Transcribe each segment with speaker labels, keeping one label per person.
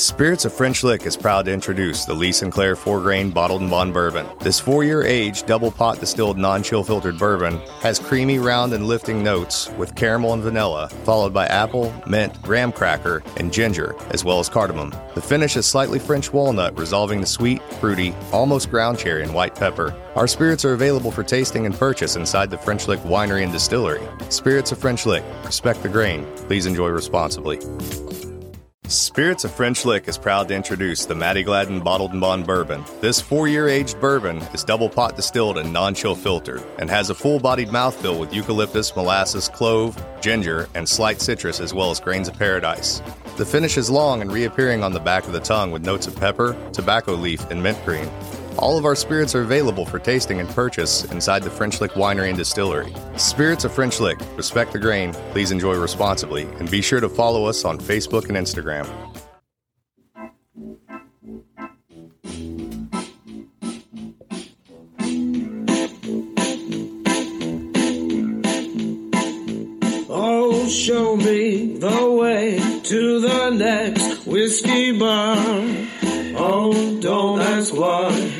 Speaker 1: Spirits of French Lick is proud to introduce the Lee Sinclair 4 grain bottled and bond bourbon. This four year aged, double pot distilled, non chill filtered bourbon has creamy, round, and lifting notes with caramel and vanilla, followed by apple, mint, graham cracker, and ginger, as well as cardamom. The finish is slightly French walnut, resolving the sweet, fruity, almost ground cherry, and white pepper. Our spirits are available for tasting and purchase inside the French Lick Winery and Distillery. Spirits of French Lick. Respect the grain. Please enjoy responsibly. Spirits of French Lick is proud to introduce the Matty Gladden Bottled and Bond Bourbon. This four year aged bourbon is double pot distilled and non chill filtered and has a full bodied mouthfeel with eucalyptus, molasses, clove, ginger, and slight citrus as well as grains of paradise. The finish is long and reappearing on the back of the tongue with notes of pepper, tobacco leaf, and mint green. All of our spirits are available for tasting and purchase inside the French Lick Winery and Distillery. Spirits of French Lick. Respect the grain. Please enjoy responsibly. And be sure to follow us on Facebook and Instagram.
Speaker 2: Oh, show me the way to the next whiskey bar. Oh, don't ask why.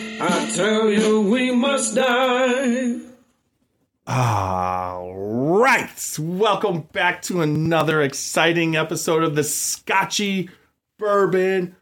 Speaker 2: I tell you we must die.
Speaker 3: All right. Welcome back to another exciting episode of the Scotchy Bourbon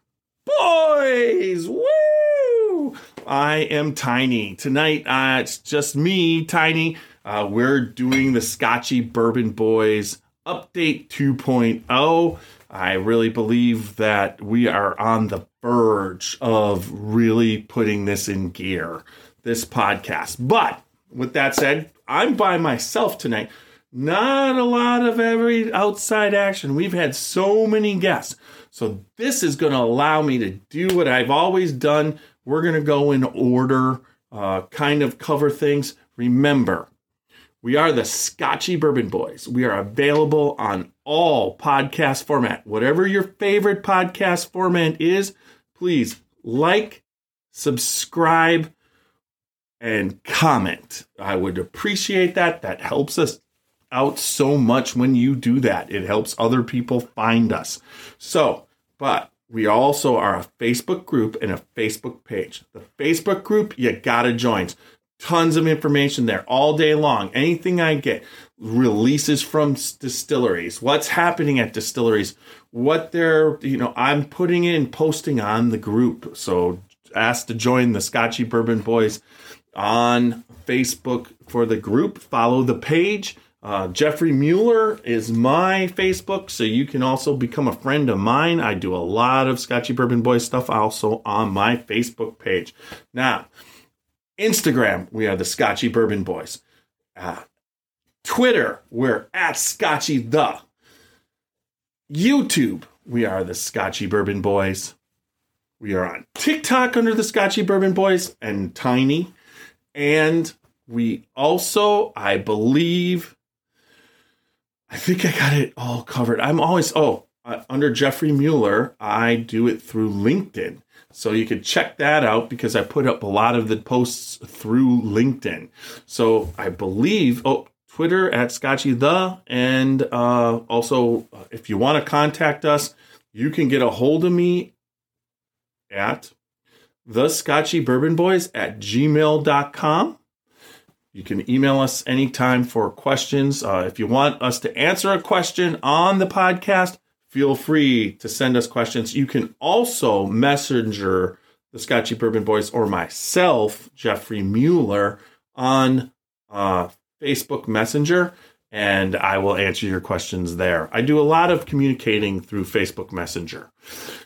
Speaker 3: Boys. Woo! I am Tiny. Tonight, uh, it's just me, Tiny. Uh, we're doing the Scotchy Bourbon Boys Update 2.0. I really believe that we are on the verge of really putting this in gear, this podcast. But with that said, I'm by myself tonight. Not a lot of every outside action. We've had so many guests. So this is going to allow me to do what I've always done. We're going to go in order, uh, kind of cover things. Remember, we are the Scotchy Bourbon Boys. We are available on all podcast format. Whatever your favorite podcast format is, please like, subscribe, and comment. I would appreciate that. That helps us out so much when you do that. It helps other people find us. So, but we also are a Facebook group and a Facebook page. The Facebook group, you gotta join. Tons of information there all day long. Anything I get, releases from distilleries, what's happening at distilleries, what they're, you know, I'm putting in, posting on the group. So ask to join the Scotchy Bourbon Boys on Facebook for the group. Follow the page. Uh, Jeffrey Mueller is my Facebook, so you can also become a friend of mine. I do a lot of Scotchy Bourbon Boys stuff also on my Facebook page. Now, Instagram, we are the Scotchy Bourbon Boys. Uh, Twitter, we're at Scotchy the. YouTube, we are the Scotchy Bourbon Boys. We are on TikTok under the Scotchy Bourbon Boys and Tiny. And we also, I believe, I think I got it all covered. I'm always, oh, uh, under Jeffrey Mueller, I do it through LinkedIn. So you could check that out because I put up a lot of the posts through LinkedIn. So I believe, oh, Twitter at Scotchy the, and uh, also uh, if you want to contact us, you can get a hold of me at the Scotchy Bourbon Boys at gmail.com. You can email us anytime for questions. Uh, if you want us to answer a question on the podcast, feel free to send us questions. You can also messenger the Scotchy Bourbon Boys or myself, Jeffrey Mueller, on uh, Facebook Messenger, and I will answer your questions there. I do a lot of communicating through Facebook Messenger.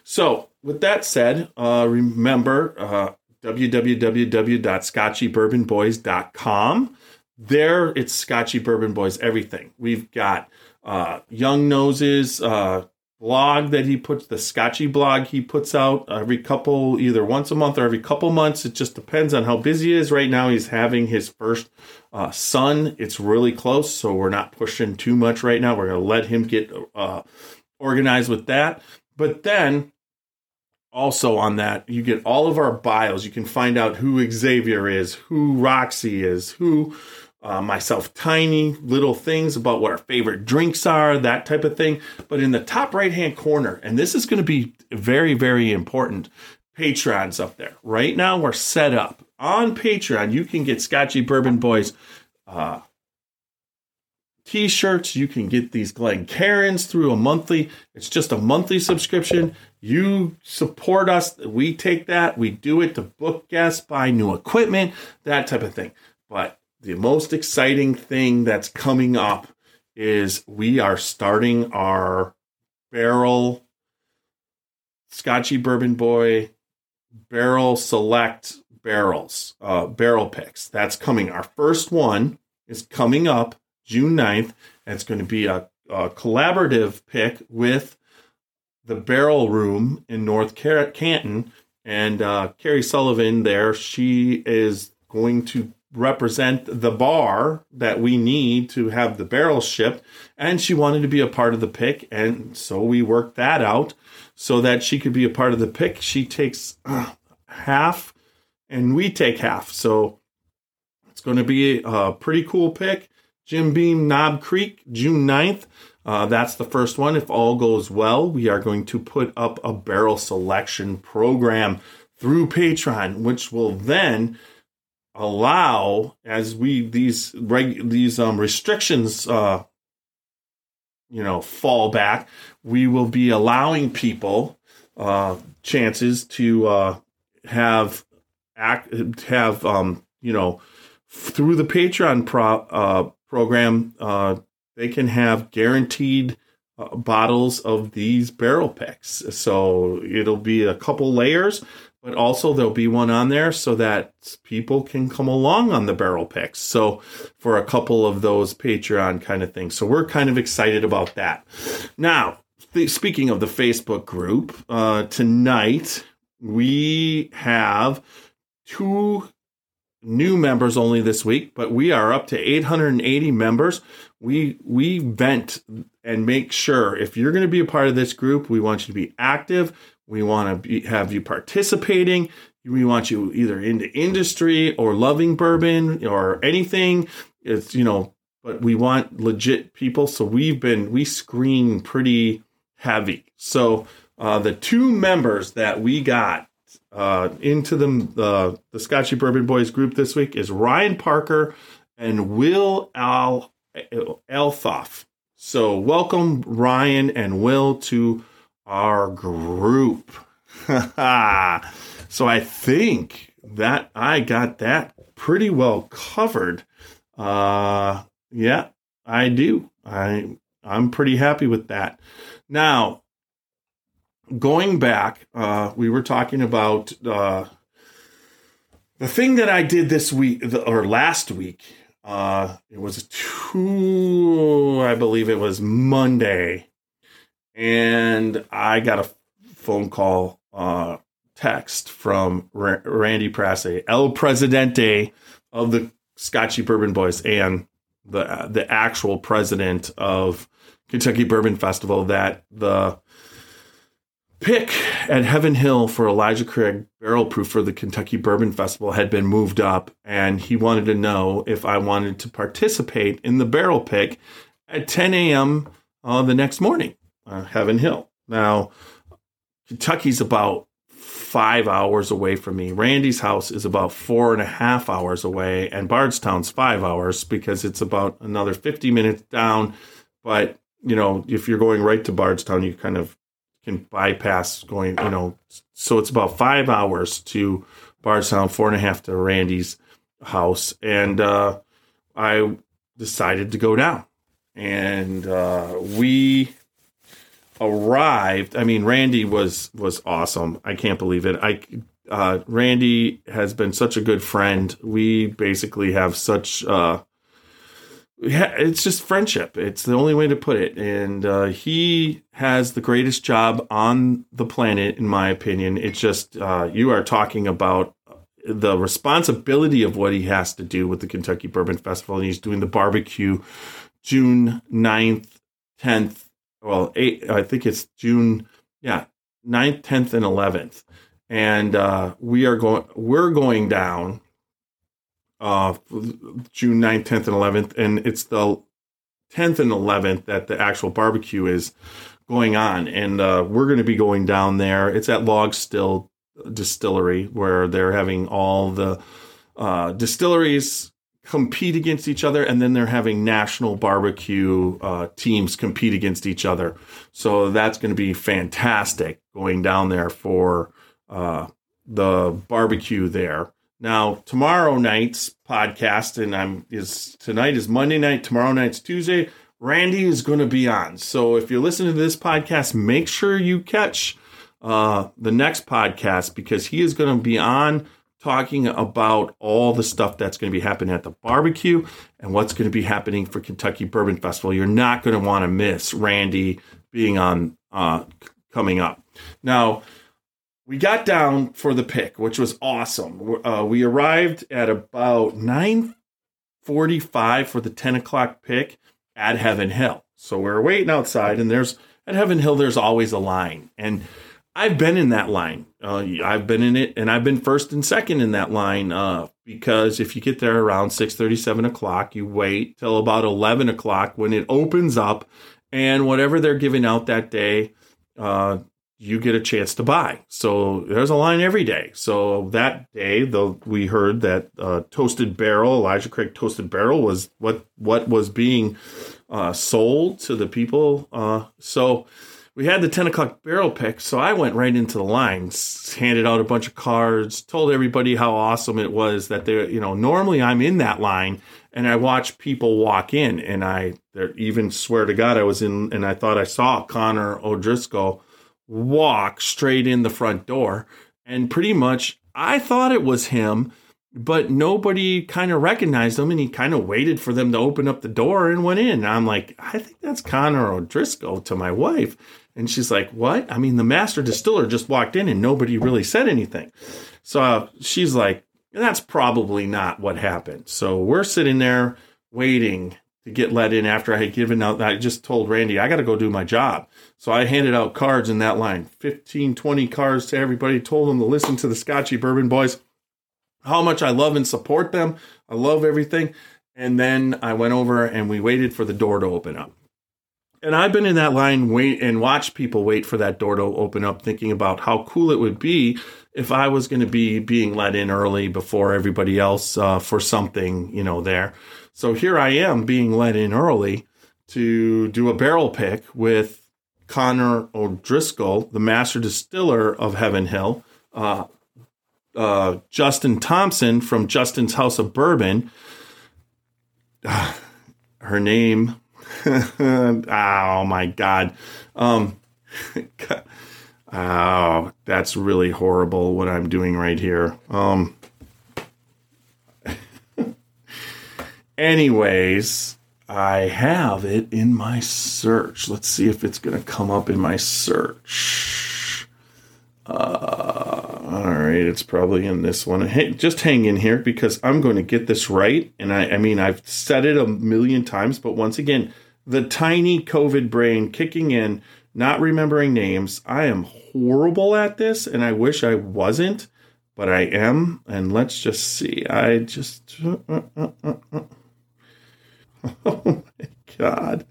Speaker 3: So, with that said, uh, remember uh, www.scotchybourbonboys.com. There, it's Scotchy Bourbon Boys everything. We've got uh, Young Noses, uh, blog that he puts, the Scotchy blog he puts out every couple, either once a month or every couple months. It just depends on how busy he is. Right now, he's having his first uh, son. It's really close, so we're not pushing too much right now. We're going to let him get uh, organized with that. But then also on that, you get all of our bios. You can find out who Xavier is, who Roxy is, who uh, myself, tiny little things about what our favorite drinks are, that type of thing. But in the top right hand corner, and this is going to be very, very important, Patreon's up there. Right now, we're set up on Patreon. You can get Scotchy Bourbon Boys uh, t shirts. You can get these Glencairns through a monthly. It's just a monthly subscription. You support us. We take that. We do it to book guests, buy new equipment, that type of thing. But the most exciting thing that's coming up is we are starting our barrel Scotchy Bourbon Boy barrel select barrels, uh, barrel picks. That's coming. Our first one is coming up June 9th, and it's going to be a, a collaborative pick with the Barrel Room in North Canton. And uh, Carrie Sullivan there, she is going to represent the bar that we need to have the barrels shipped. And she wanted to be a part of the pick. And so we worked that out so that she could be a part of the pick. She takes uh, half and we take half. So it's going to be a pretty cool pick. Jim Beam Knob Creek, June 9th. Uh, that's the first one. If all goes well, we are going to put up a barrel selection program through Patreon, which will then allow as we these reg, these um, restrictions uh, you know fall back we will be allowing people uh, chances to uh, have act have um, you know through the patreon pro, uh, program uh, they can have guaranteed uh, bottles of these barrel picks so it'll be a couple layers but also there'll be one on there so that people can come along on the barrel picks. So for a couple of those Patreon kind of things. So we're kind of excited about that. Now, th- speaking of the Facebook group, uh, tonight we have two new members only this week, but we are up to 880 members. We we vent and make sure if you're going to be a part of this group, we want you to be active we want to have you participating. We want you either into industry or loving bourbon or anything. It's, you know, but we want legit people. So we've been, we screen pretty heavy. So uh, the two members that we got uh, into the, uh, the Scotchy Bourbon Boys group this week is Ryan Parker and Will Al Althoff. So welcome Ryan and Will to our group. so I think that I got that pretty well covered. Uh, yeah, I do. I I'm pretty happy with that. Now, going back, uh, we were talking about uh, the thing that I did this week or last week. Uh, it was two, I believe it was Monday and I got a phone call, uh, text from Randy Prasse, El Presidente of the Scotchy Bourbon Boys, and the the actual president of Kentucky Bourbon Festival that the pick at Heaven Hill for Elijah Craig barrel proof for the Kentucky Bourbon Festival had been moved up, and he wanted to know if I wanted to participate in the barrel pick at 10 a.m. Uh, the next morning Heaven Hill. Now, Kentucky's about five hours away from me. Randy's house is about four and a half hours away, and Bardstown's five hours because it's about another 50 minutes down. But, you know, if you're going right to Bardstown, you kind of can bypass going, you know, so it's about five hours to Bardstown, four and a half to Randy's house. And uh, I decided to go down. And uh, we arrived, I mean, Randy was was awesome. I can't believe it. I uh, Randy has been such a good friend. We basically have such uh, it's just friendship. It's the only way to put it. And uh, he has the greatest job on the planet, in my opinion. It's just uh, you are talking about the responsibility of what he has to do with the Kentucky Bourbon Festival, and he's doing the barbecue June 9th, 10th. Well, eight, I think it's June, yeah, 9th, 10th, and 11th. And uh, we are going, we're going down uh, June 9th, 10th, and 11th. And it's the 10th and 11th that the actual barbecue is going on. And uh, we're going to be going down there. It's at Log Still Distillery where they're having all the uh, distilleries compete against each other and then they're having national barbecue uh, teams compete against each other. So that's going to be fantastic going down there for uh, the barbecue there. Now tomorrow night's podcast and i'm is tonight is monday night tomorrow night's tuesday. Randy is going to be on. So if you're listening to this podcast make sure you catch uh, the next podcast because he is going to be on talking about all the stuff that's going to be happening at the barbecue and what's going to be happening for Kentucky Bourbon Festival. You're not going to want to miss Randy being on uh, coming up. Now, we got down for the pick, which was awesome. Uh, we arrived at about 9:45 for the 10 o'clock pick at Heaven Hill. So we're waiting outside, and there's at Heaven Hill. There's always a line, and I've been in that line. Uh, I've been in it, and I've been first and second in that line. Uh, because if you get there around six thirty, seven o'clock, you wait till about eleven o'clock when it opens up, and whatever they're giving out that day, uh, you get a chance to buy. So there's a line every day. So that day, though, we heard that uh, Toasted Barrel, Elijah Craig Toasted Barrel, was what what was being uh, sold to the people. Uh, so we had the 10 o'clock barrel pick, so I went right into the lines, handed out a bunch of cards, told everybody how awesome it was that they, you know, normally I'm in that line and I watch people walk in and I even swear to God I was in and I thought I saw Conor O'Driscoll walk straight in the front door and pretty much I thought it was him but nobody kind of recognized him and he kind of waited for them to open up the door and went in. I'm like, I think that's Conor O'Driscoll to my wife. And she's like, What? I mean, the master distiller just walked in and nobody really said anything. So uh, she's like, That's probably not what happened. So we're sitting there waiting to get let in after I had given out. I just told Randy, I got to go do my job. So I handed out cards in that line 15, 20 cards to everybody, told them to listen to the Scotchy Bourbon Boys, how much I love and support them. I love everything. And then I went over and we waited for the door to open up. And I've been in that line wait and watch people wait for that door to open up, thinking about how cool it would be if I was going to be being let in early before everybody else uh, for something, you know, there. So here I am being let in early to do a barrel pick with Conor O'Driscoll, the master distiller of Heaven Hill, uh, uh, Justin Thompson from Justin's House of Bourbon. her name oh my god. Um, oh, that's really horrible what I'm doing right here. Um, anyways, I have it in my search. Let's see if it's going to come up in my search. Uh, all right, it's probably in this one. Hey, just hang in here because I'm going to get this right. And I, I mean, I've said it a million times, but once again, the tiny COVID brain kicking in, not remembering names. I am horrible at this, and I wish I wasn't, but I am. And let's just see. I just. Uh, uh, uh, oh my God.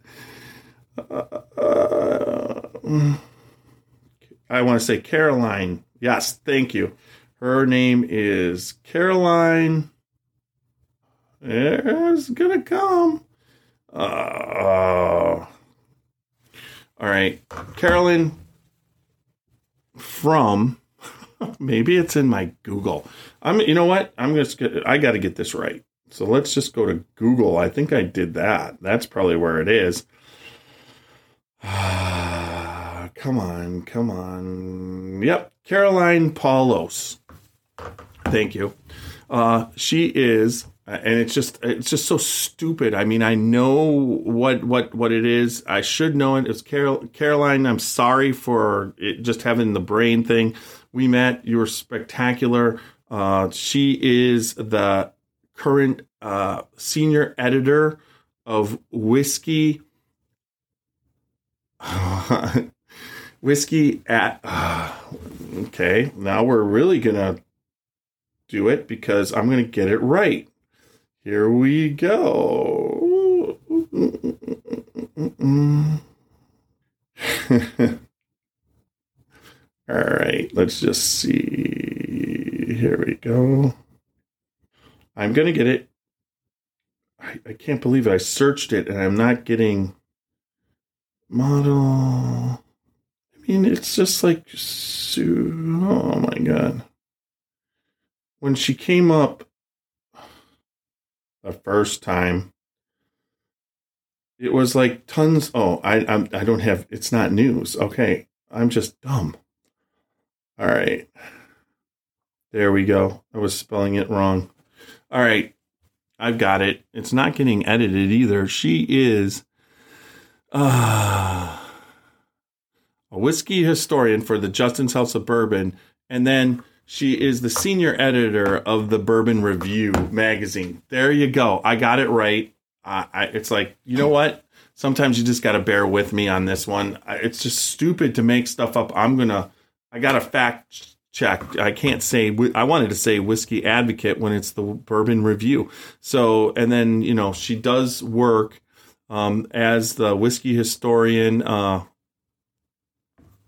Speaker 3: I want to say Caroline. Yes, thank you. Her name is Caroline. It's gonna come. Uh, all right, Carolyn from maybe it's in my Google. I'm you know what? I'm just I got to get this right. So let's just go to Google. I think I did that. That's probably where it is. Ah, come on, come on. Yep, Caroline Paulus. Thank you. Uh, she is Uh, and it's just it's just so stupid. I mean, I know what what what it is. I should know it. It's Carol, Caroline. I'm sorry for it just having the brain thing. We met. You were spectacular. Uh, she is the current uh, senior editor of whiskey. whiskey at. Uh, okay, now we're really gonna do it because I'm gonna get it right. Here we go. All right, let's just see. Here we go. I'm going to get it. I, I can't believe it. I searched it and I'm not getting model. I mean, it's just like, oh my God. When she came up, the first time. It was like tons. Oh, I I'm, I don't have. It's not news. Okay, I'm just dumb. All right, there we go. I was spelling it wrong. All right, I've got it. It's not getting edited either. She is uh, a whiskey historian for the Justin's House of Bourbon, and then she is the senior editor of the Bourbon Review magazine. There you go. I got it right. I, it's like, you know what? Sometimes you just got to bear with me on this one. I, it's just stupid to make stuff up. I'm going to, I got to fact check. I can't say, I wanted to say Whiskey Advocate when it's the Bourbon Review. So, and then, you know, she does work um, as the whiskey historian uh,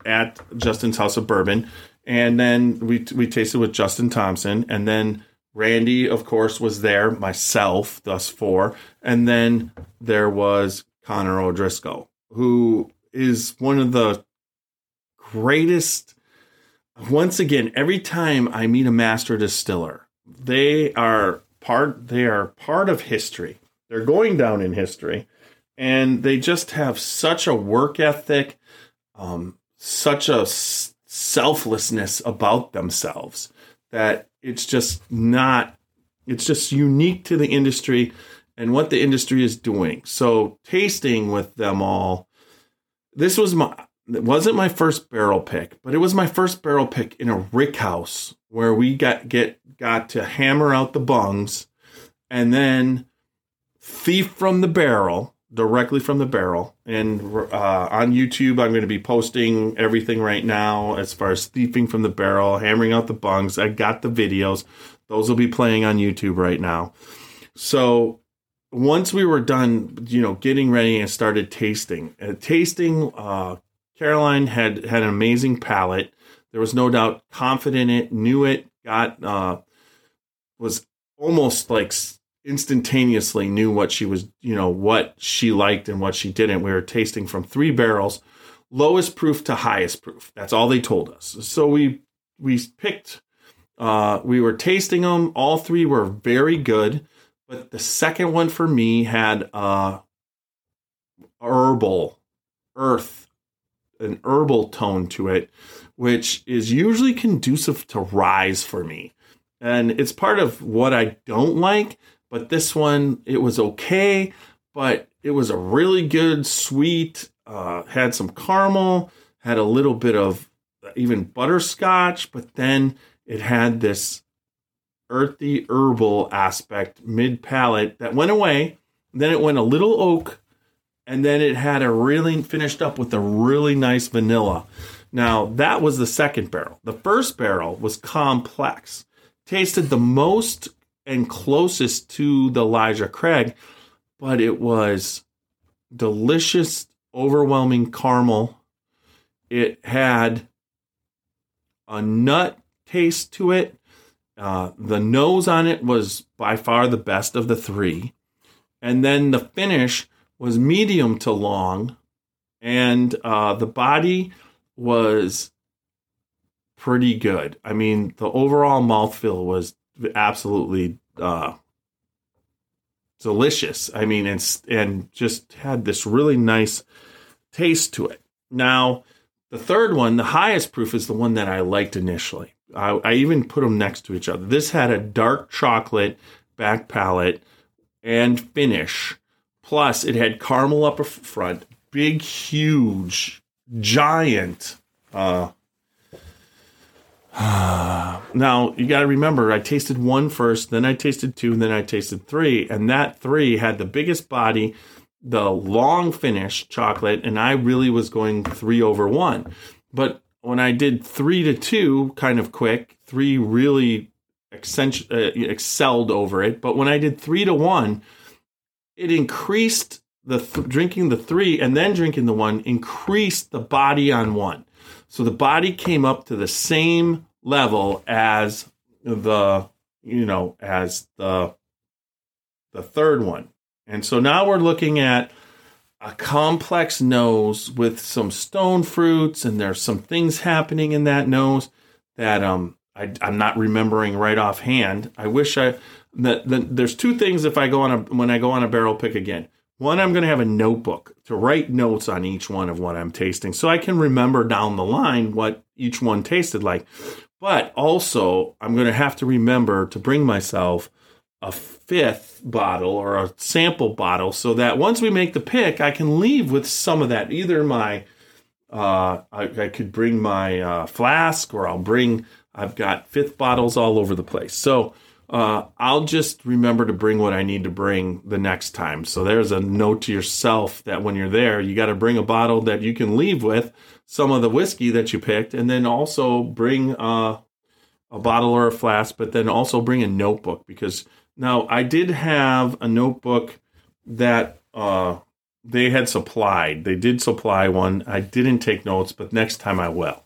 Speaker 3: at Justin's House of Bourbon and then we we tasted with Justin Thompson, and then Randy, of course, was there. Myself, thus four, and then there was Conor O'Driscoll, who is one of the greatest. Once again, every time I meet a master distiller, they are part. They are part of history. They're going down in history, and they just have such a work ethic, um, such a selflessness about themselves that it's just not it's just unique to the industry and what the industry is doing. So tasting with them all this was my it wasn't my first barrel pick but it was my first barrel pick in a rick house where we got get got to hammer out the bungs and then thief from the barrel directly from the barrel. And uh, on YouTube, I'm going to be posting everything right now as far as thieving from the barrel, hammering out the bungs. I got the videos; those will be playing on YouTube right now. So once we were done, you know, getting ready and started tasting, uh, tasting, uh, Caroline had had an amazing palate. There was no doubt confident in it, knew it, got uh, was almost like instantaneously knew what she was, you know, what she liked and what she didn't. We were tasting from three barrels, lowest proof to highest proof. That's all they told us. So we we picked. Uh, we were tasting them. All three were very good, but the second one for me had uh, herbal, earth, an herbal tone to it, which is usually conducive to rise for me. And it's part of what I don't like but this one, it was okay, but it was a really good, sweet, uh, had some caramel, had a little bit of even butterscotch, but then it had this earthy herbal aspect mid palate that went away. Then it went a little oak, and then it had a really finished up with a really nice vanilla. Now, that was the second barrel. The first barrel was complex, tasted the most and closest to the Elijah Craig, but it was delicious, overwhelming caramel. It had a nut taste to it. Uh, the nose on it was by far the best of the three. And then the finish was medium to long. And uh, the body was pretty good. I mean, the overall mouthfeel was absolutely uh, delicious. I mean, and and just had this really nice taste to it. Now, the third one, the highest proof, is the one that I liked initially. I, I even put them next to each other. This had a dark chocolate back palate and finish. Plus, it had caramel up front, big, huge, giant. Uh, now you got to remember, I tasted one first, then I tasted two, then I tasted three, and that three had the biggest body, the long finish chocolate, and I really was going three over one. But when I did three to two, kind of quick, three really accent- uh, excelled over it. But when I did three to one, it increased the th- drinking the three and then drinking the one increased the body on one. So the body came up to the same level as the you know as the the third one. And so now we're looking at a complex nose with some stone fruits and there's some things happening in that nose that um I, am not remembering right offhand. I wish I that, that there's two things if I go on a when I go on a barrel pick again. One, I'm going to have a notebook to write notes on each one of what I'm tasting so I can remember down the line what each one tasted like. But also, I'm going to have to remember to bring myself a fifth bottle or a sample bottle so that once we make the pick, I can leave with some of that. Either my, uh, I, I could bring my uh, flask or I'll bring, I've got fifth bottles all over the place. So, uh, I'll just remember to bring what I need to bring the next time. So there's a note to yourself that when you're there, you got to bring a bottle that you can leave with some of the whiskey that you picked, and then also bring uh, a bottle or a flask, but then also bring a notebook because now I did have a notebook that uh, they had supplied. They did supply one. I didn't take notes, but next time I will.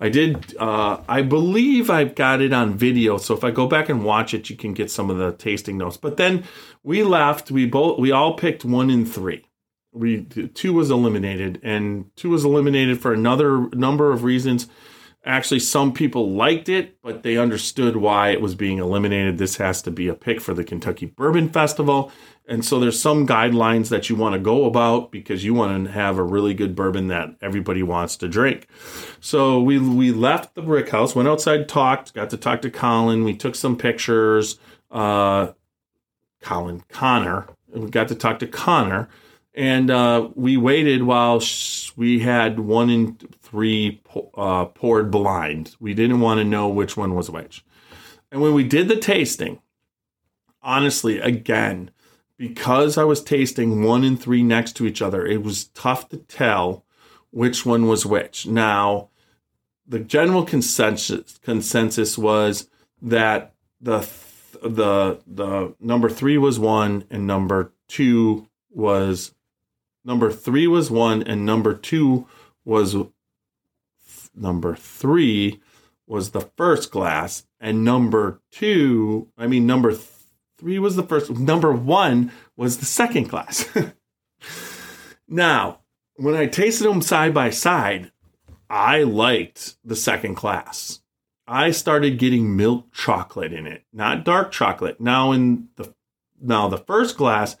Speaker 3: I did. Uh, I believe I've got it on video, so if I go back and watch it, you can get some of the tasting notes. But then we left. We both we all picked one in three. We two was eliminated, and two was eliminated for another number of reasons. Actually, some people liked it, but they understood why it was being eliminated. This has to be a pick for the Kentucky Bourbon Festival. And so there's some guidelines that you want to go about because you want to have a really good bourbon that everybody wants to drink. So we we left the brick house, went outside, talked, got to talk to Colin. We took some pictures. Uh, Colin Conor. We got to talk to Conor, and uh, we waited while we had one in three uh, poured blind. We didn't want to know which one was which. And when we did the tasting, honestly, again, because I was tasting one and three next to each other, it was tough to tell which one was which. Now, the general consensus consensus was that the the the number three was one and number two was number three was one and number two was number three was the first glass and number two i mean number th- Three was the first. Number one was the second class. now, when I tasted them side by side, I liked the second class. I started getting milk chocolate in it, not dark chocolate. Now in the now the first glass,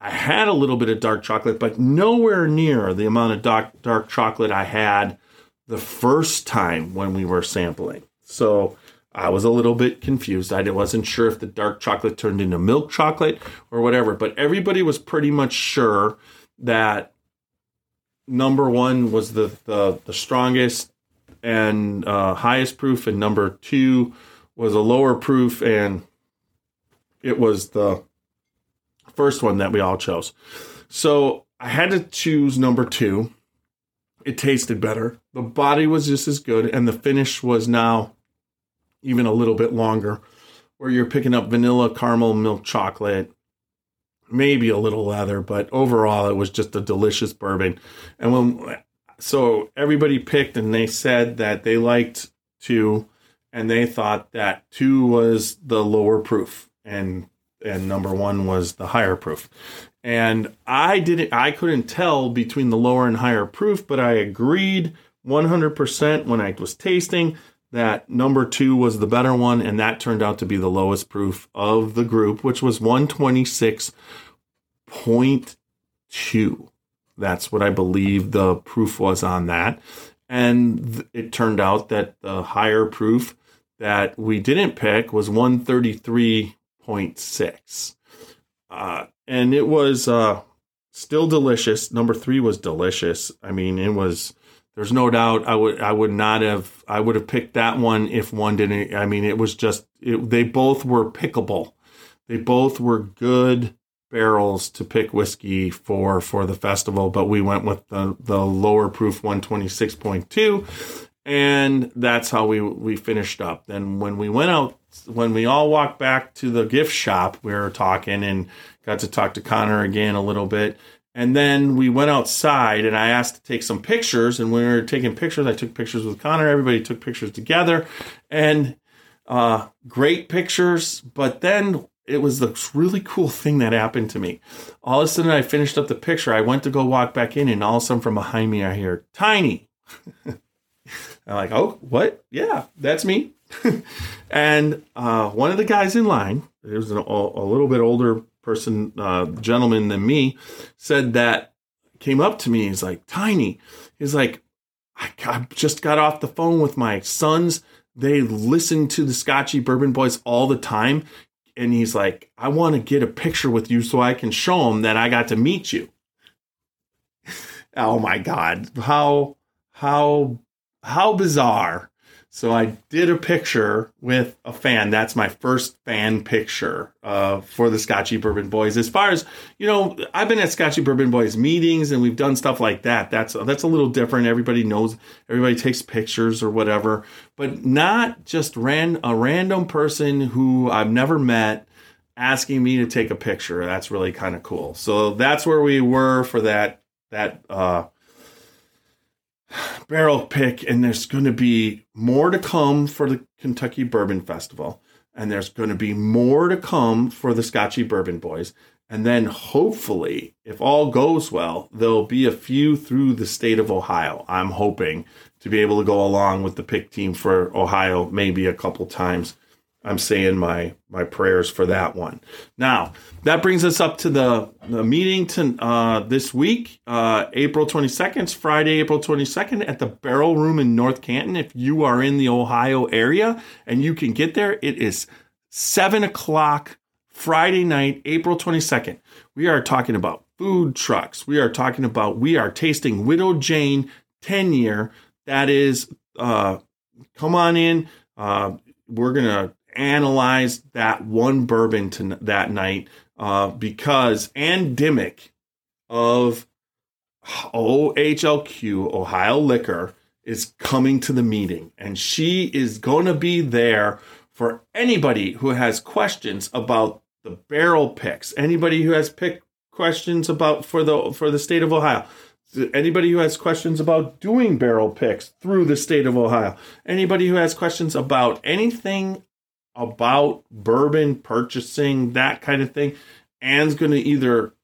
Speaker 3: I had a little bit of dark chocolate, but nowhere near the amount of dark dark chocolate I had the first time when we were sampling. So I was a little bit confused. I wasn't sure if the dark chocolate turned into milk chocolate or whatever, but everybody was pretty much sure that number one was the the, the strongest and uh, highest proof, and number two was a lower proof, and it was the first one that we all chose. So I had to choose number two. It tasted better. The body was just as good, and the finish was now even a little bit longer, where you're picking up vanilla, caramel, milk chocolate, maybe a little leather, but overall it was just a delicious bourbon. And when so everybody picked and they said that they liked two and they thought that two was the lower proof and and number one was the higher proof. And I didn't I couldn't tell between the lower and higher proof, but I agreed 100% when I was tasting that number two was the better one, and that turned out to be the lowest proof of the group, which was 126.2. That's what I believe the proof was on that. And it turned out that the higher proof that we didn't pick was 133.6. Uh, and it was uh, still delicious. Number three was delicious. I mean, it was. There's no doubt. I would. I would not have. I would have picked that one if one didn't. I mean, it was just. It, they both were pickable. They both were good barrels to pick whiskey for for the festival, but we went with the the lower proof 126.2 and that's how we we finished up. Then when we went out when we all walked back to the gift shop, we were talking and got to talk to Conor again a little bit. And then we went outside and I asked to take some pictures. And when we were taking pictures, I took pictures with Conor. Everybody took pictures together and uh, great pictures. But then it was the really cool thing that happened to me. All of a sudden, I finished up the picture. I went to go walk back in, and all of a sudden, from behind me, I hear Tiny. I'm like, oh, what? Yeah, that's me. and uh, one of the guys in line, there was a little bit older person, uh, gentleman than me, said that came up to me. He's like, Tiny. He's like, I, I just got off the phone with my sons. They listen to the Scotchy Bourbon Boys all the time and he's like, I want to get a picture with you so I can show them that I got to meet you. oh my God. How, how, how bizarre. So I did a picture with a fan. That's my first fan picture uh, for the Scotchy Bourbon Boys. As far as you know, I've been at Scotchy Bourbon Boys meetings and we've done stuff like that. That's that's a little different. Everybody knows. Everybody takes pictures or whatever, but not just ran a random person who I've never met asking me to take a picture. That's really kind of cool. So that's where we were for that that uh, barrel pick, and there's going to be more to come for the Kentucky Bourbon Festival, and there's going to be more to come for the Scotchy Bourbon Boys. And then hopefully, if all goes well, there'll be a few through the state of Ohio. I'm hoping to be able to go along with the pick team for Ohio maybe a couple times I'm saying my my prayers for that one. Now that brings us up to the, the meeting to uh, this week, uh, April 22nd, Friday, April 22nd at the Barrel Room in North Canton. If you are in the Ohio area and you can get there, it is seven o'clock Friday night, April 22nd. We are talking about food trucks. We are talking about we are tasting Widow Jane 10 year. That is, uh, come on in. Uh, we're gonna analyze that one bourbon to that night uh, because endemic of OHLQ, Ohio Liquor, is coming to the meeting. And she is going to be there for anybody who has questions about the barrel picks, anybody who has pick questions about for the for the state of Ohio. Anybody who has questions about doing barrel picks through the state of Ohio. Anybody who has questions about anything about bourbon purchasing, that kind of thing. Anne's going to either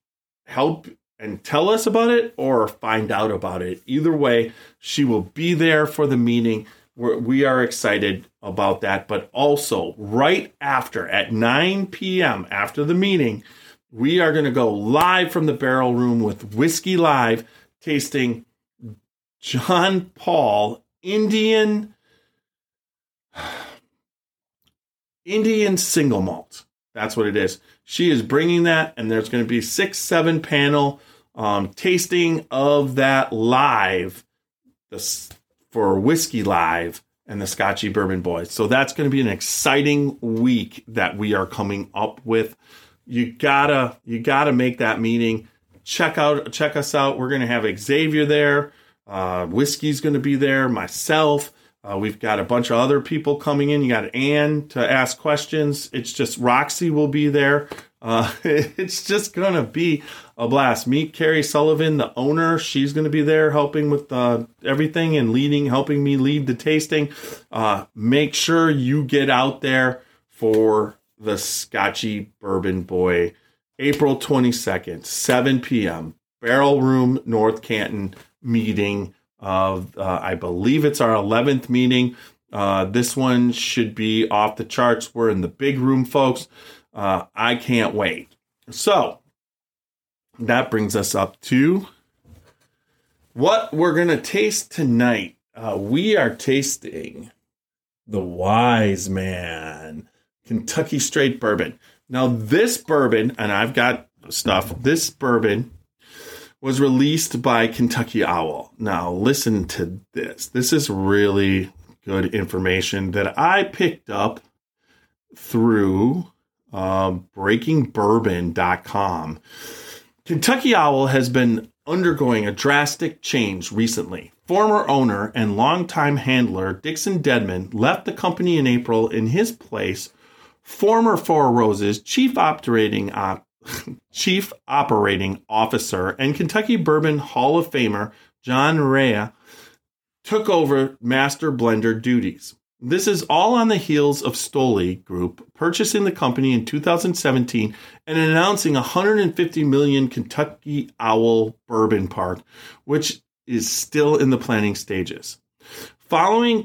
Speaker 3: help and tell us about it or find out about it. Either way, she will be there for the meeting. We're, we are excited about that. But also, right after at 9 p.m., after the meeting, we are going to go live from the barrel room with Whiskey Live tasting John Paul Indian Indian single malt. That's what it is. She is bringing that, and there's going to be six, seven panel um, tasting of that live this, for Whiskey Live and the Scotchy Bourbon Boys. So that's going to be an exciting week that we are coming up with. You gotta, you gotta make that meeting. Check out, check us out. We're going to have Xavier there. Uh, Whiskey's going to be there. Myself. Uh, we've got a bunch of other people coming in. You got Ann to ask questions. It's just Roxy will be there. Uh, it's just going to be a blast. Meet Carrie Sullivan, the owner. She's going to be there helping with uh, everything and leading, helping me lead the tasting. Uh, make sure you get out there for the Scotchy Bourbon Boy, April 22nd, 7 p.m., Barrel Room, North Canton meeting of, uh, I believe it's our 11th meeting. Uh, this one should be off the charts. We're in the big room, folks. Uh, I can't wait. So that brings us up to what we're going to taste tonight. Uh, we are tasting the Wiseman Kentucky Straight Bourbon. Now, this bourbon, and I've got stuff, this bourbon was released by Kentucky Owl. Now, listen to this. This is really good information that I picked up through uh, breakingbourbon.com. Kentucky Owl has been undergoing a drastic change recently. Former owner and longtime handler Dixon Dedman left the company in April. In his place, former Four Roses chief operating op- chief operating officer and Kentucky Bourbon Hall of Famer John Rhea took over master blender duties. This is all on the heels of Stoli Group purchasing the company in 2017 and announcing 150 million Kentucky Owl Bourbon Park, which is still in the planning stages. Following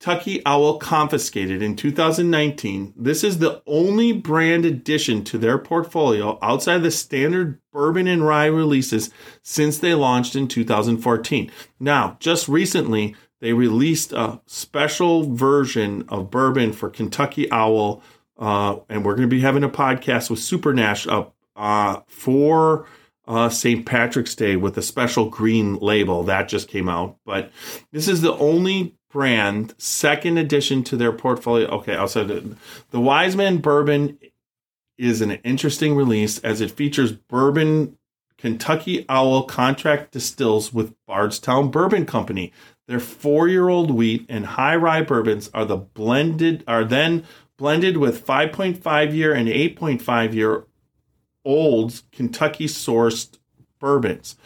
Speaker 3: Kentucky Owl confiscated in 2019, this is the only brand addition to their portfolio outside the standard bourbon and rye releases since they launched in 2014. Now, just recently, they released a special version of bourbon for Kentucky Owl, uh, and we're going to be having a podcast with Super Nash up uh, for uh, St. Patrick's Day with a special green label that just came out. But this is the only brand second addition to their portfolio. Okay, also the, the Wiseman Bourbon is an interesting release as it features bourbon Kentucky Owl contract distills with Bardstown Bourbon Company. Their four-year-old wheat and high rye bourbons are the blended are then blended with 5.5 year and 8.5 year olds Kentucky sourced bourbons.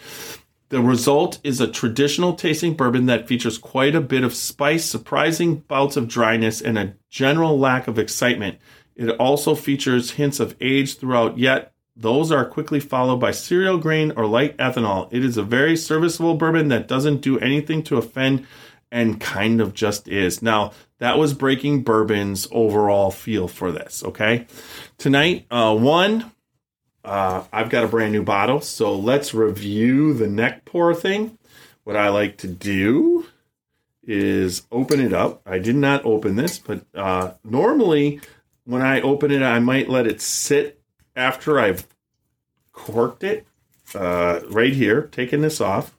Speaker 3: The result is a traditional tasting bourbon that features quite a bit of spice, surprising bouts of dryness, and a general lack of excitement. It also features hints of age throughout, yet those are quickly followed by cereal grain or light ethanol. It is a very serviceable bourbon that doesn't do anything to offend and kind of just is. Now, that was Breaking Bourbon's overall feel for this, okay? Tonight, uh, one, uh, I've got a brand new bottle, so let's review the neck pour thing. What I like to do is open it up. I did not open this, but uh, normally when I open it, I might let it sit after I've corked it uh, right here, taking this off.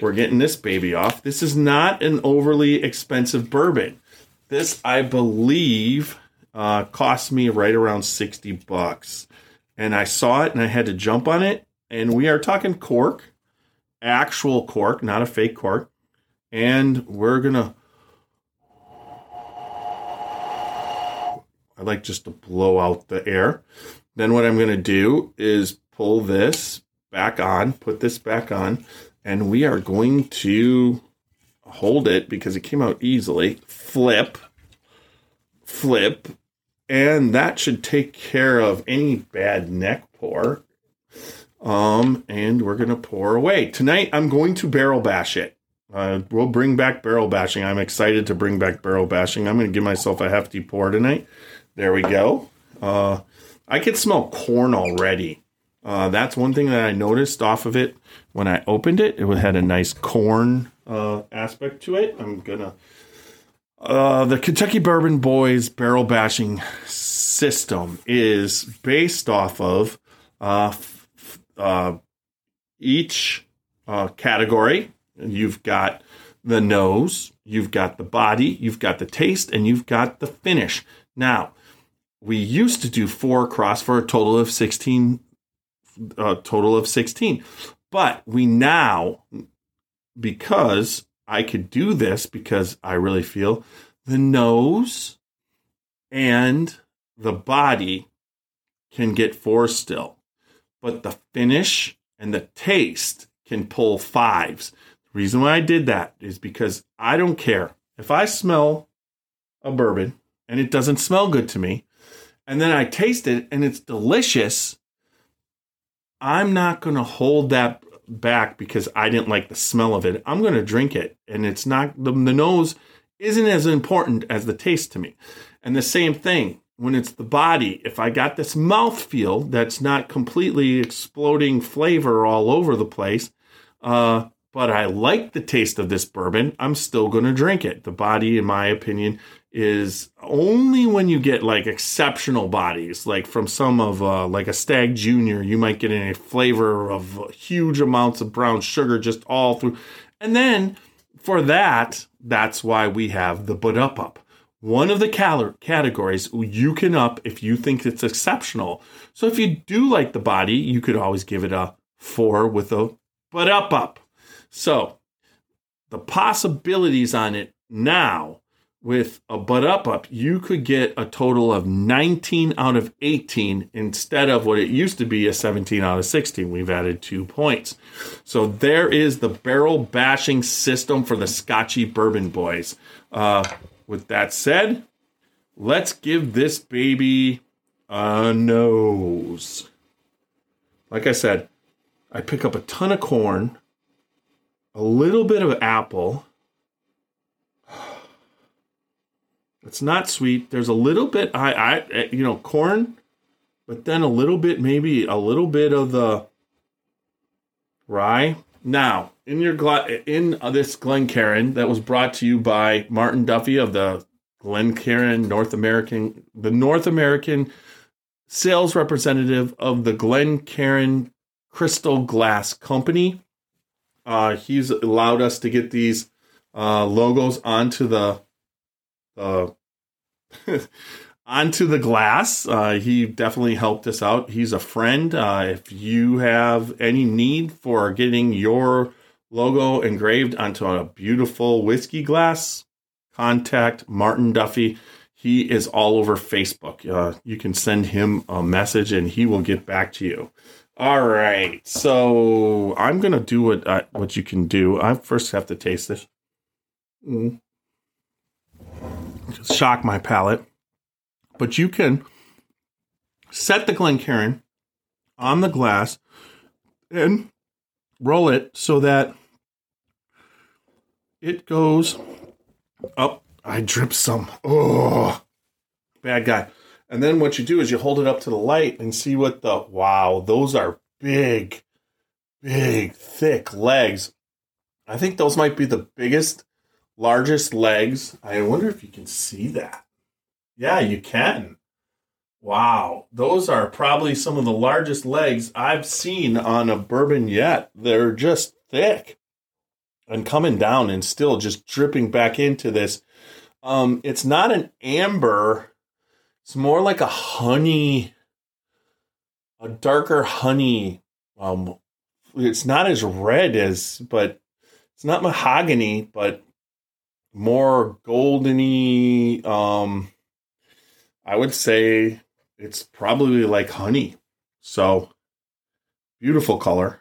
Speaker 3: We're getting this baby off. This is not an overly expensive bourbon. This, I believe, uh, cost me right around 60 bucks. And I saw it and I had to jump on it. And we are talking cork, actual cork, not a fake cork. And we're going to I like just to blow out the air. Then what I'm going to do is pull this back on, put this back on, and we are going to hold it because it came out easily. Flip, flip, and that should take care of any bad neck pour. Um, and we're gonna pour away tonight. I'm going to barrel bash it. Uh, we'll bring back barrel bashing. I'm excited to bring back barrel bashing. I'm to give myself a hefty pour tonight. There we go. Uh, I could smell corn already. Uh, that's one thing that I noticed off of it when I opened it. It had a nice corn uh, aspect to it. I'm gonna. Uh, the Kentucky Bourbon Boys barrel bashing system is based off of uh, f- uh, each uh, category. You've got the nose, you've got the body, you've got the taste, and you've got the finish. Now, we used to do four across for a total of 16 a uh, total of 16 but we now because i could do this because i really feel the nose and the body can get four still but the finish and the taste can pull fives. The reason why i did that is because i don't care. If i smell a bourbon and it doesn't smell good to me and then I taste it and it's delicious, I'm not going to hold that back because I didn't like the smell of it. I'm going to drink it. And it's not, the, the nose isn't as important as the taste to me. And the same thing when it's the body. If I got this mouth feel that's not completely exploding flavor all over the place, uh, but I like the taste of this bourbon, I'm still going to drink it. The body, in my opinion, is only when you get like exceptional bodies, like from some of uh, like a Stagg Junior, you might get a flavor of huge amounts of brown sugar just all through. And then for that, that's why we have the Bud Up Up. One of the cal- categories you can up if you think it's exceptional. So if you do like the body, you could always give it a four with a Bud Up Up. So the possibilities on it now with a butt Up Up, you could get a total of 19 out of 18 instead of what it used to be a 17 out of 16. We've added two points. So there is the barrel bashing system for the Scotchy Bourbon Boys. Uh, with that said, let's give this baby a nose. Like I said, I pick up a ton of corn, a little bit of apple It's not sweet. There's a little bit I I eh, you know corn, but then a little bit maybe a little bit of the rye. Now in your in this Glencairn that was brought to you by Martin Duffy of the Glencairn North American the North American sales representative of the Glencairn Crystal Glass Company. Uh, he's allowed us to get these uh, logos onto the uh, onto the glass. Uh, he definitely helped us out. He's a friend. Uh, if you have any need for getting your logo engraved onto a beautiful whiskey glass, contact Martin Duffy. He is all over Facebook. Uh, you can send him a message and he will get back to you. All right, so I'm gonna do what uh, what you can do. I first have to taste this. Mm shock my palate. But you can set the Glencairn on the glass and roll it so that it goes up. I drip some. Oh, bad guy. And then what you do is you hold it up to the light and see what the wow, those are big, big, thick legs. I think those might be the biggest largest legs. I wonder if you can see that. Yeah, you can. Wow, those are probably some of the largest legs I've seen on a bourbon yet. They're just thick and coming down and still just dripping back into this. Um, it's not an amber, it's more like a honey, a darker honey. Um, it's not as red as, but it's not mahogany, but more goldeny. Um, I would say it's probably like honey. So beautiful color.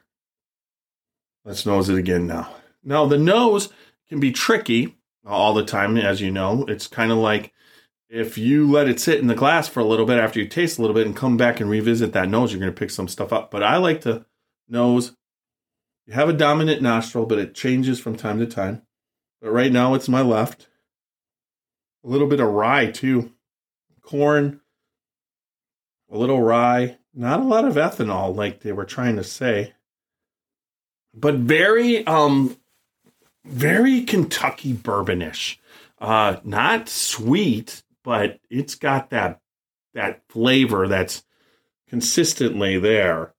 Speaker 3: Let's nose it again now. Now the nose can be tricky all the time, as you know. It's kind of like if you let it sit in the glass for a little bit after you taste a little bit and come back and revisit that nose, you're going to pick some stuff up. But I like to nose. You have a dominant nostril, but it changes from time to time. But right now it's my left. A little bit of rye too. Corn, a little rye, not a lot of ethanol like they were trying to say. But very um very Kentucky bourbonish. Uh not sweet, but it's got that that flavor that's consistently there.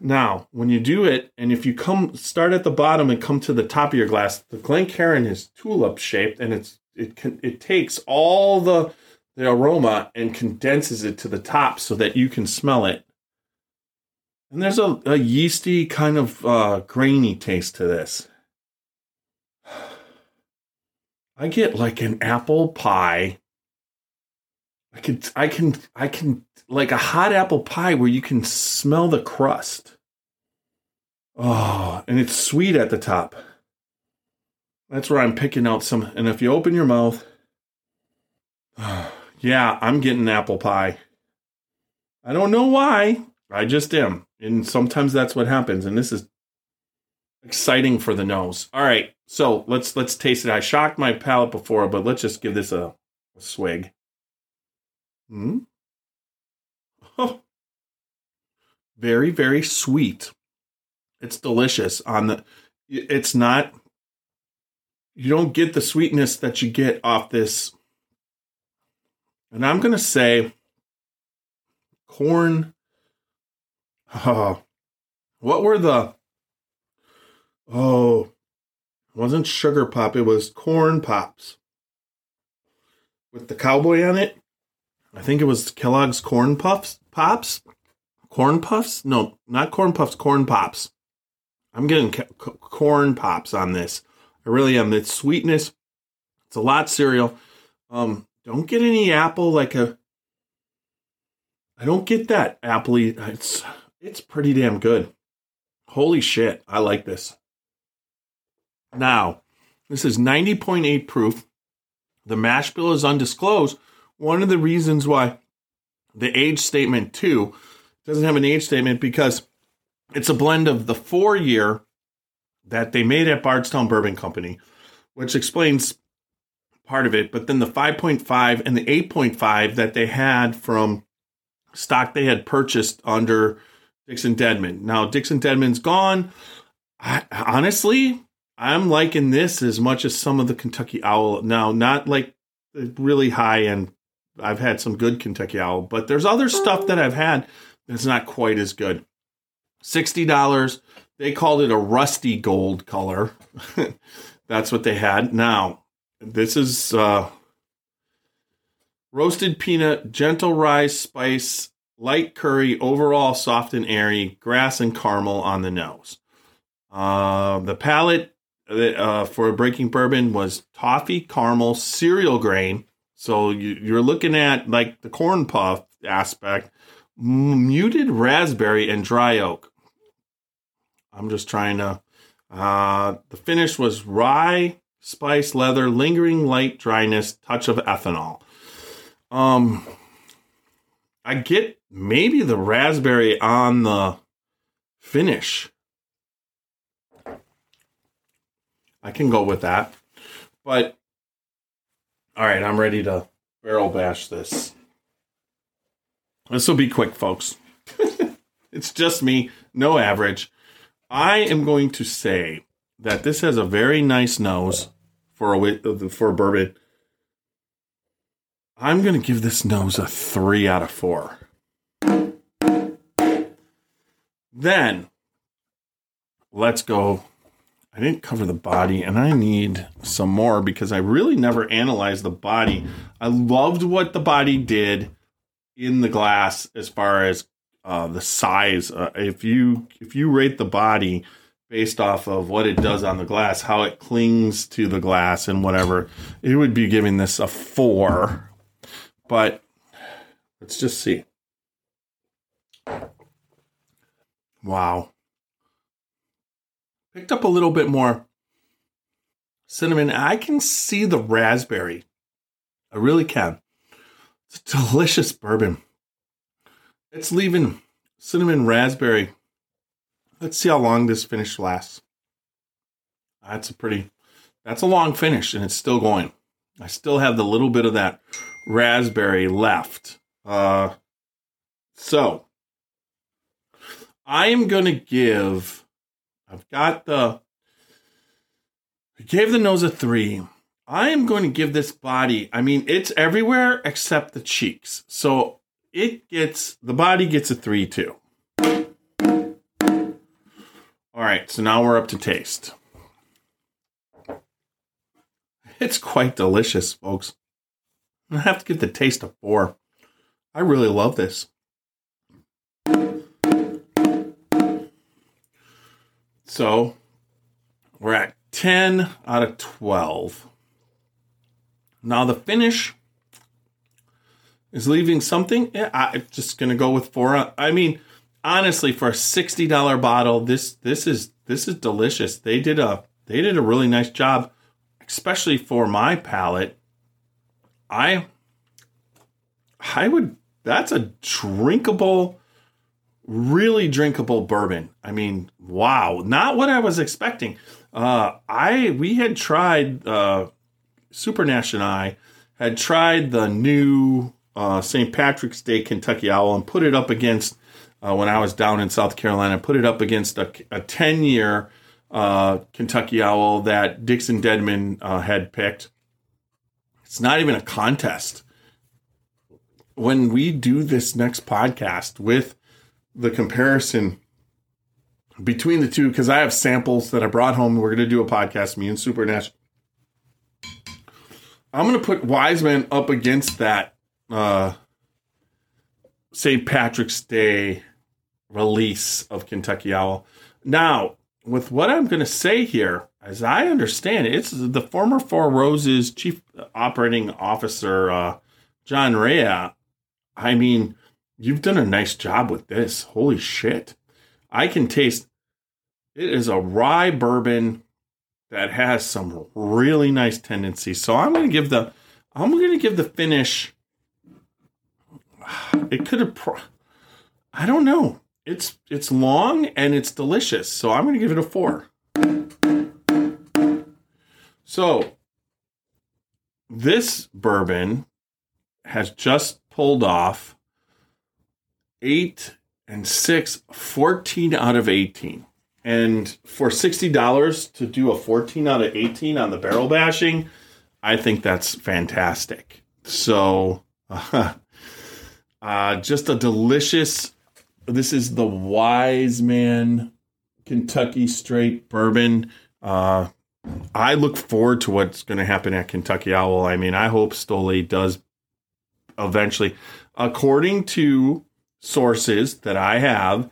Speaker 3: Now, when you do it, and if you come start at the bottom and come to the top of your glass, the Glencairn is tulip shaped, and it's it can it takes all the the aroma and condenses it to the top so that you can smell it. And there's a, a yeasty kind of uh, grainy taste to this. I get like an apple pie. I can I can I can like a hot apple pie where you can smell the crust. Oh, and it's sweet at the top. That's where I'm picking out some. And if you open your mouth, yeah, I'm getting apple pie. I don't know why. I just am. And sometimes that's what happens. And this is exciting for the nose. All right. So let's let's taste it. I shocked my palate before, but let's just give this a, a swig. Hmm. Oh, very, very sweet. It's delicious. On the, it's not. you don't get the sweetness that you get off this. And I'm going to say corn. Oh, what were the. Oh, it wasn't sugar pop, it was corn pops with the cowboy on it. I think it was Kellogg's corn puffs, pops, corn puffs. No, not corn puffs, corn pops. I'm getting c- corn pops on this. I really am. It's sweetness. It's a lot cereal. Um, don't get any apple like a. I don't get that appley. It's it's pretty damn good. Holy shit! I like this. Now, this is 90.8 proof. The mash bill is undisclosed. One of the reasons why the age statement too doesn't have an age statement because it's a blend of the four year that they made at Bardstown Bourbon Company, which explains part of it. But then the 5.5 and the 8.5 that they had from stock they had purchased under Dixon Dedman. Now, Dixon Dedman's gone. I, honestly, I'm liking this as much as some of the Kentucky Owl. Now, not like the really high end. I've had some good Kentucky Owl, but there's other stuff that I've had that's not quite as good. $60. They called it a rusty gold color. that's what they had. Now, this is uh, roasted peanut, gentle rye spice, light curry, overall soft and airy, grass and caramel on the nose. Uh, the palate uh, for breaking bourbon was toffee, caramel, cereal grain. So you, are looking at like the corn puff aspect, muted raspberry and dry oak. I'm just trying to. Uh, the finish was rye, spice, leather, lingering light dryness, touch of ethanol. Um, I get maybe the raspberry on the finish. I can go with that. But all right, I'm ready to barrel bash this. This will be quick, folks. it's just me, no average. I am going to say that this has a very nice nose for a for a bourbon. I'm going to give this nose a 3 out of 4. Then let's go I didn't cover the body, and I need some more because I really never analyzed the body. I loved what the body did in the glass as far as uh, the size. Uh, if you if you rate the body based off of what it does on the glass, how it clings to the glass, and whatever, it would be giving this a four. But let's just see. Wow picked up a little bit more cinnamon. I can see the raspberry. I really can. It's delicious bourbon. It's leaving cinnamon raspberry. Let's see how long this finish lasts. That's a pretty, that's a long finish and it's still going. I still have the little bit of that raspberry left. Uh, so I am going to give I've got the. I gave the nose a three. I am going to give this body. I mean, it's everywhere except the cheeks. So it gets the body gets a three too. All right, so now we're up to taste. It's quite delicious, folks. I have to give the taste a four. I really love this. So we're at 10 out of 12. Now the finish is leaving something. Yeah, I'm just gonna go with four. I mean, honestly, for a sixty dollar bottle, this this is this is delicious. They did a they did a really nice job, especially for my palate. I I would that's a drinkable really drinkable bourbon. I mean, wow, not what I was expecting. Uh, I we had tried uh, Supernash and I had tried the new uh, St. Patrick's Day Kentucky Owl and put it up against uh, when I was down in South Carolina. Put it up against a, ten year uh, Kentucky Owl that Dixon Dedman uh, had picked. It's not even a contest. When we do this next podcast with the comparison between the two, because I have samples that I brought home, we're going to do a podcast, me and Super Nash. I'm going to put Wiseman up against that uh, St. Patrick's Day release of Kentucky Owl. Now, with what I'm going to say here, as I understand it, it's the former Four Roses chief operating officer, uh, John Rhea. I mean, you've done a nice job with this. Holy shit. I can taste it is a rye bourbon that has some really nice tendencies. So I'm going to give the I'm going to give the finish it could have pro- I don't know. It's it's long and it's delicious. So I'm going to give it a 4. So this bourbon has just pulled off 8 and 6 14 out of 18. And for $60 to do a 14 out of 18 on the barrel bashing, I think that's fantastic. So, uh, uh, just a delicious. This is the Wiseman Kentucky Straight Bourbon. Uh, I look forward to what's going to happen at Kentucky Owl. I mean, I hope Stoli does eventually. According to sources that I have,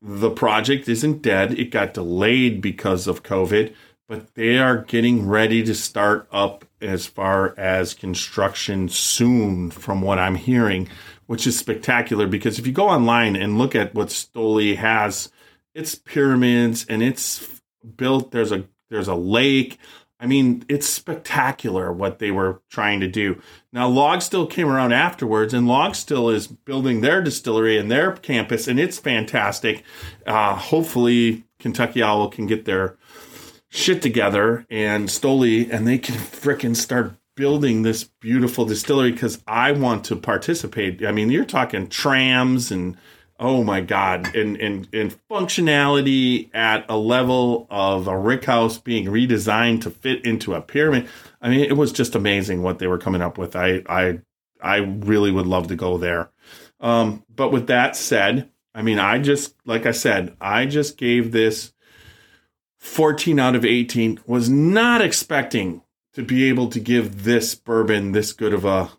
Speaker 3: the project isn't dead. It got delayed because of COVID, but they are getting ready to start up as far as construction soon, from what I'm hearing, which is spectacular because if you go online and look at what Stoli has, it's pyramids and it's built, there's a there's a lake. I mean, it's spectacular what they were trying to do. Now, Log Still came around afterwards, and Log Still is building their distillery and their campus, and it's fantastic. Uh, hopefully, Kentucky Owl can get their shit together and Stoli, and they can fricking start building this beautiful distillery because I want to participate. I mean, you're talking trams and oh my god. And and and functionality at a level of a rick house being redesigned to fit into a pyramid i mean it was just amazing what they were coming up with. I i i really would love to go there. Um, but with that said i mean i just like i said i just gave this 14 out of 18 was not expecting to be able to give this bourbon this good of a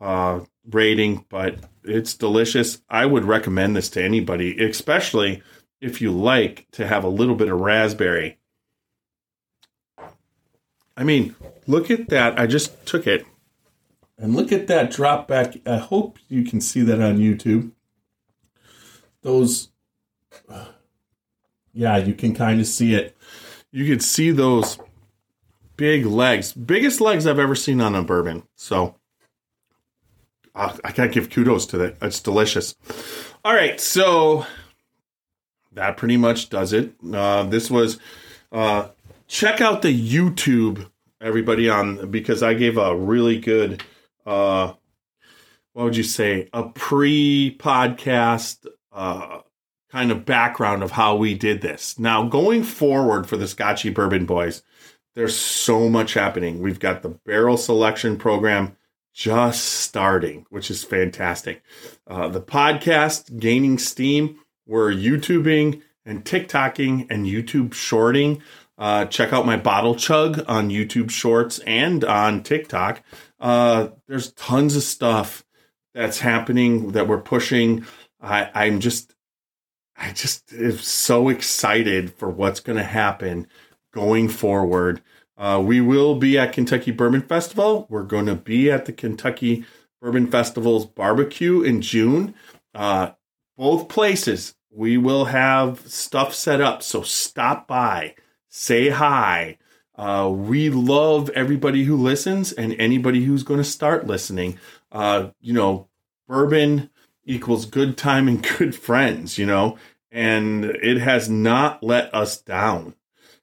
Speaker 3: uh, rating, but it's delicious. I would recommend this to anybody, especially if you like to have a little bit of raspberry. I mean, look at that. I just took it. And look at that drop back. I hope you can see that on YouTube. Those, yeah, you can kind of see it. You can see those big legs, biggest legs I've ever seen on a bourbon. So, uh, I gotta give kudos to that. It's delicious. All right, so that pretty much does it. Uh, this was uh, check out the YouTube, everybody on because I gave a really good. Uh, what would you say? A pre-podcast uh, kind of background of how we did this. Now, going forward for the Scotchy Bourbon Boys, there's so much happening. We've got the barrel selection program just starting, which is fantastic. Uh, the podcast gaining steam. We're YouTubing and TikToking and YouTube shorting. Uh, check out my bottle chug on YouTube Shorts and on TikTok. Uh, there's tons of stuff that's happening that we're pushing. I, I'm just, I just am so excited for what's going to happen going forward. Uh, we will be at Kentucky Bourbon Festival. We're going to be at the Kentucky Bourbon Festival's barbecue in June. Uh, both places, we will have stuff set up. So stop by, say hi. Uh, we love everybody who listens and anybody who's going to start listening. Uh, you know, bourbon equals good time and good friends, you know, and it has not let us down.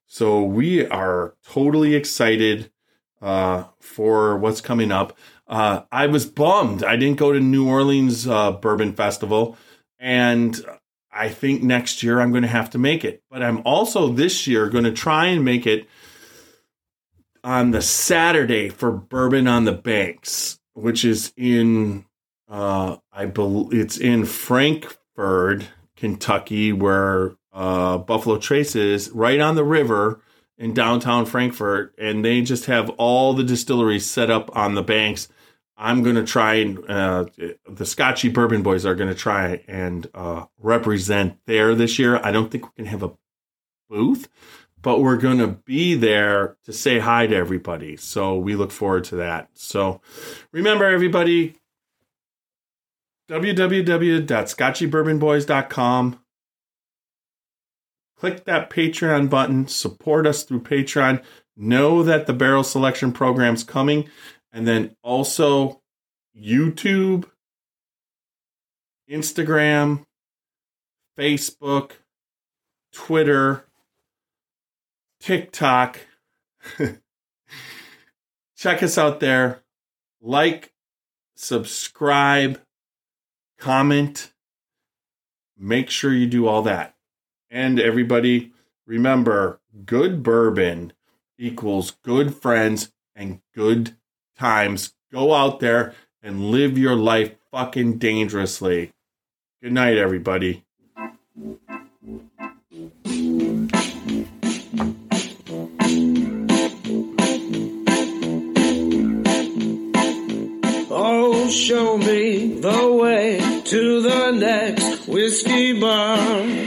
Speaker 3: So we are totally excited uh, for what's coming up. Uh, I was bummed I didn't go to New Orleans uh, Bourbon Festival, and I think next year I'm going to have to make it. But I'm also this year going to try and make it on the Saturday for Bourbon on the Banks, which is in uh I believe it's in Frankfort, Kentucky, where uh Buffalo Trace is, right on the river in downtown Frankfort, and they just have all the distilleries set up on the banks. I'm going to try and uh, the Scotchy Bourbon Boys are going to try and uh, represent there this year. I don't think going to have a booth, but we're going to be there to say hi to everybody. So we look forward to that. So remember, everybody, www.scotchybourbonboys.com. Click that Patreon button, support us through Patreon. Know that the barrel selection program's coming. And then also YouTube, Instagram, Facebook, Twitter, TikTok. Check us out there. Like, subscribe, comment. Make sure you do all that. And everybody, remember good bourbon equals good friends and good times. Go out there and live your life fucking dangerously. Good night, everybody.
Speaker 2: Oh, show me the way to the next whiskey bar.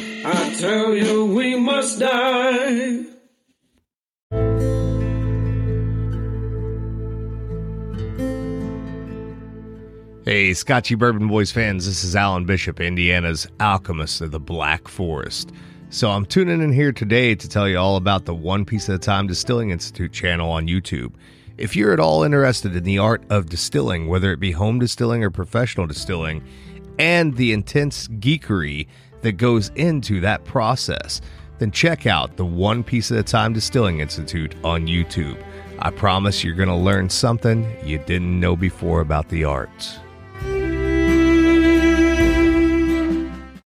Speaker 2: I tell you we must die.
Speaker 1: Hey, Scotchy Bourbon Boys fans, this is Alan Bishop, Indiana's alchemist of the Black Forest. So I'm tuning in here today to tell you all about the One Piece at a Time Distilling Institute channel on YouTube. If you're at all interested in the art of distilling, whether it be home distilling or professional distilling, and the intense geekery that goes into that process, then check out the One Piece at a Time Distilling Institute on YouTube. I promise you're going to learn something you didn't know before about the art.